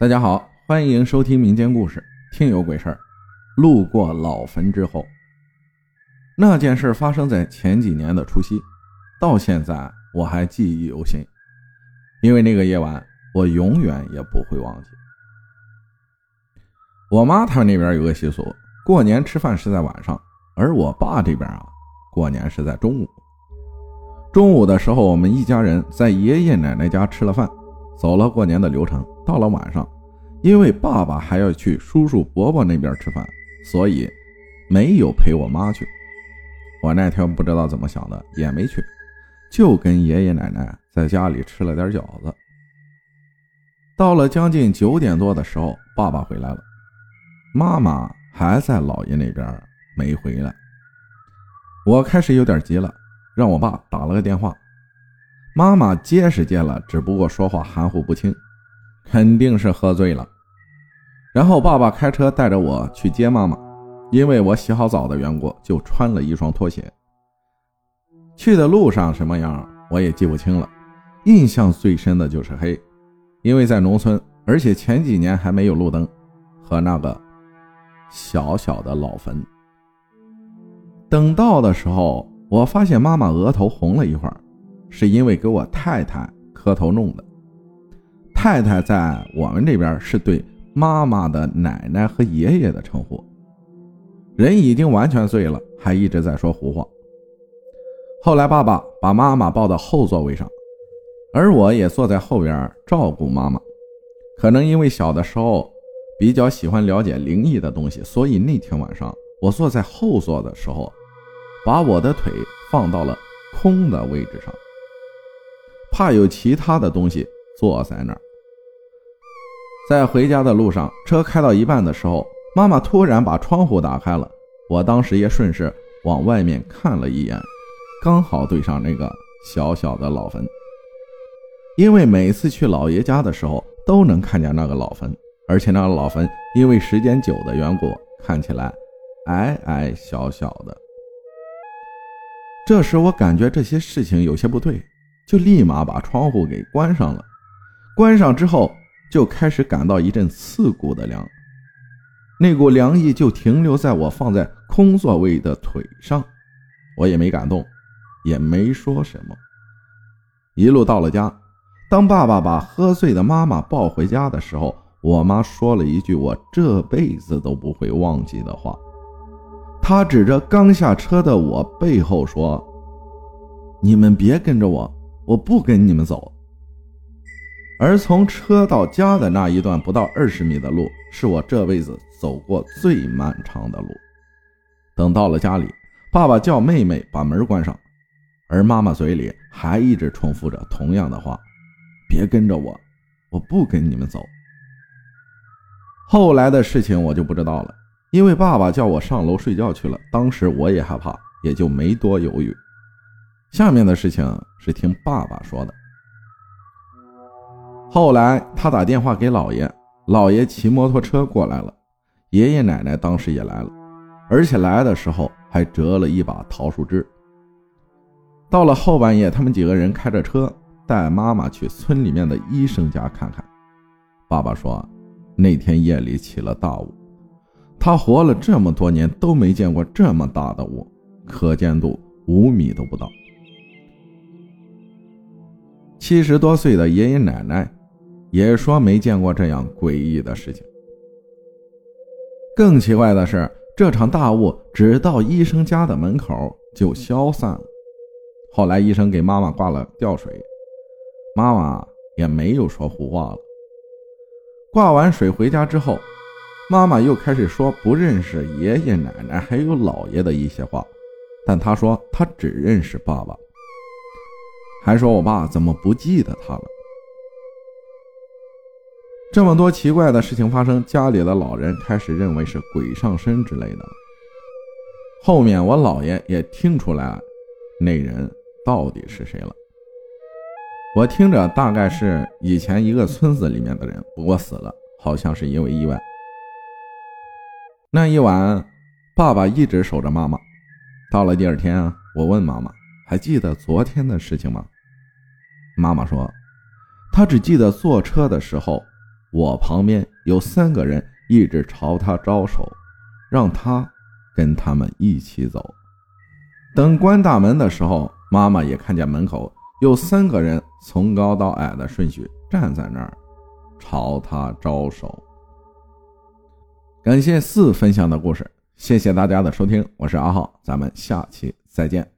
大家好，欢迎收听民间故事《听有鬼事儿》。路过老坟之后，那件事发生在前几年的除夕，到现在我还记忆犹新，因为那个夜晚我永远也不会忘记。我妈他们那边有个习俗，过年吃饭是在晚上，而我爸这边啊，过年是在中午。中午的时候，我们一家人在爷爷奶奶家吃了饭。走了过年的流程，到了晚上，因为爸爸还要去叔叔伯伯那边吃饭，所以没有陪我妈去。我那天不知道怎么想的，也没去，就跟爷爷奶奶在家里吃了点饺子。到了将近九点多的时候，爸爸回来了，妈妈还在姥爷那边没回来。我开始有点急了，让我爸打了个电话。妈妈接是接了，只不过说话含糊不清，肯定是喝醉了。然后爸爸开车带着我去接妈妈，因为我洗好澡的缘故，就穿了一双拖鞋。去的路上什么样我也记不清了，印象最深的就是黑，因为在农村，而且前几年还没有路灯，和那个小小的老坟。等到的时候，我发现妈妈额头红了一会儿。是因为给我太太磕头弄的。太太在我们这边是对妈妈的奶奶和爷爷的称呼。人已经完全醉了，还一直在说胡话。后来爸爸把妈妈抱到后座位上，而我也坐在后边照顾妈妈。可能因为小的时候比较喜欢了解灵异的东西，所以那天晚上我坐在后座的时候，把我的腿放到了空的位置上。怕有其他的东西坐在那儿。在回家的路上，车开到一半的时候，妈妈突然把窗户打开了。我当时也顺势往外面看了一眼，刚好对上那个小小的老坟。因为每次去老爷家的时候，都能看见那个老坟，而且那个老坟因为时间久的缘故，看起来矮矮小小的。这时我感觉这些事情有些不对。就立马把窗户给关上了，关上之后就开始感到一阵刺骨的凉，那股凉意就停留在我放在空座位的腿上，我也没敢动，也没说什么。一路到了家，当爸爸把喝醉的妈妈抱回家的时候，我妈说了一句我这辈子都不会忘记的话，她指着刚下车的我背后说：“你们别跟着我。”我不跟你们走。而从车到家的那一段不到二十米的路，是我这辈子走过最漫长的路。等到了家里，爸爸叫妹妹把门关上，而妈妈嘴里还一直重复着同样的话：“别跟着我，我不跟你们走。”后来的事情我就不知道了，因为爸爸叫我上楼睡觉去了。当时我也害怕，也就没多犹豫。下面的事情是听爸爸说的。后来他打电话给姥爷，姥爷骑摩托车过来了，爷爷奶奶当时也来了，而且来的时候还折了一把桃树枝。到了后半夜，他们几个人开着车带妈妈去村里面的医生家看看。爸爸说，那天夜里起了大雾，他活了这么多年都没见过这么大的雾，可见度五米都不到。七十多岁的爷爷奶奶也说没见过这样诡异的事情。更奇怪的是，这场大雾只到医生家的门口就消散了。后来医生给妈妈挂了吊水，妈妈也没有说胡话了。挂完水回家之后，妈妈又开始说不认识爷爷奶奶还有姥爷的一些话，但她说她只认识爸爸。还说我爸怎么不记得他了？这么多奇怪的事情发生，家里的老人开始认为是鬼上身之类的。后面我姥爷也听出来那人到底是谁了。我听着大概是以前一个村子里面的人，不过死了，好像是因为意外。那一晚，爸爸一直守着妈妈。到了第二天，我问妈妈。还记得昨天的事情吗？妈妈说，她只记得坐车的时候，我旁边有三个人一直朝他招手，让他跟他们一起走。等关大门的时候，妈妈也看见门口有三个人从高到矮的顺序站在那儿，朝他招手。感谢四分享的故事，谢谢大家的收听，我是阿浩，咱们下期再见。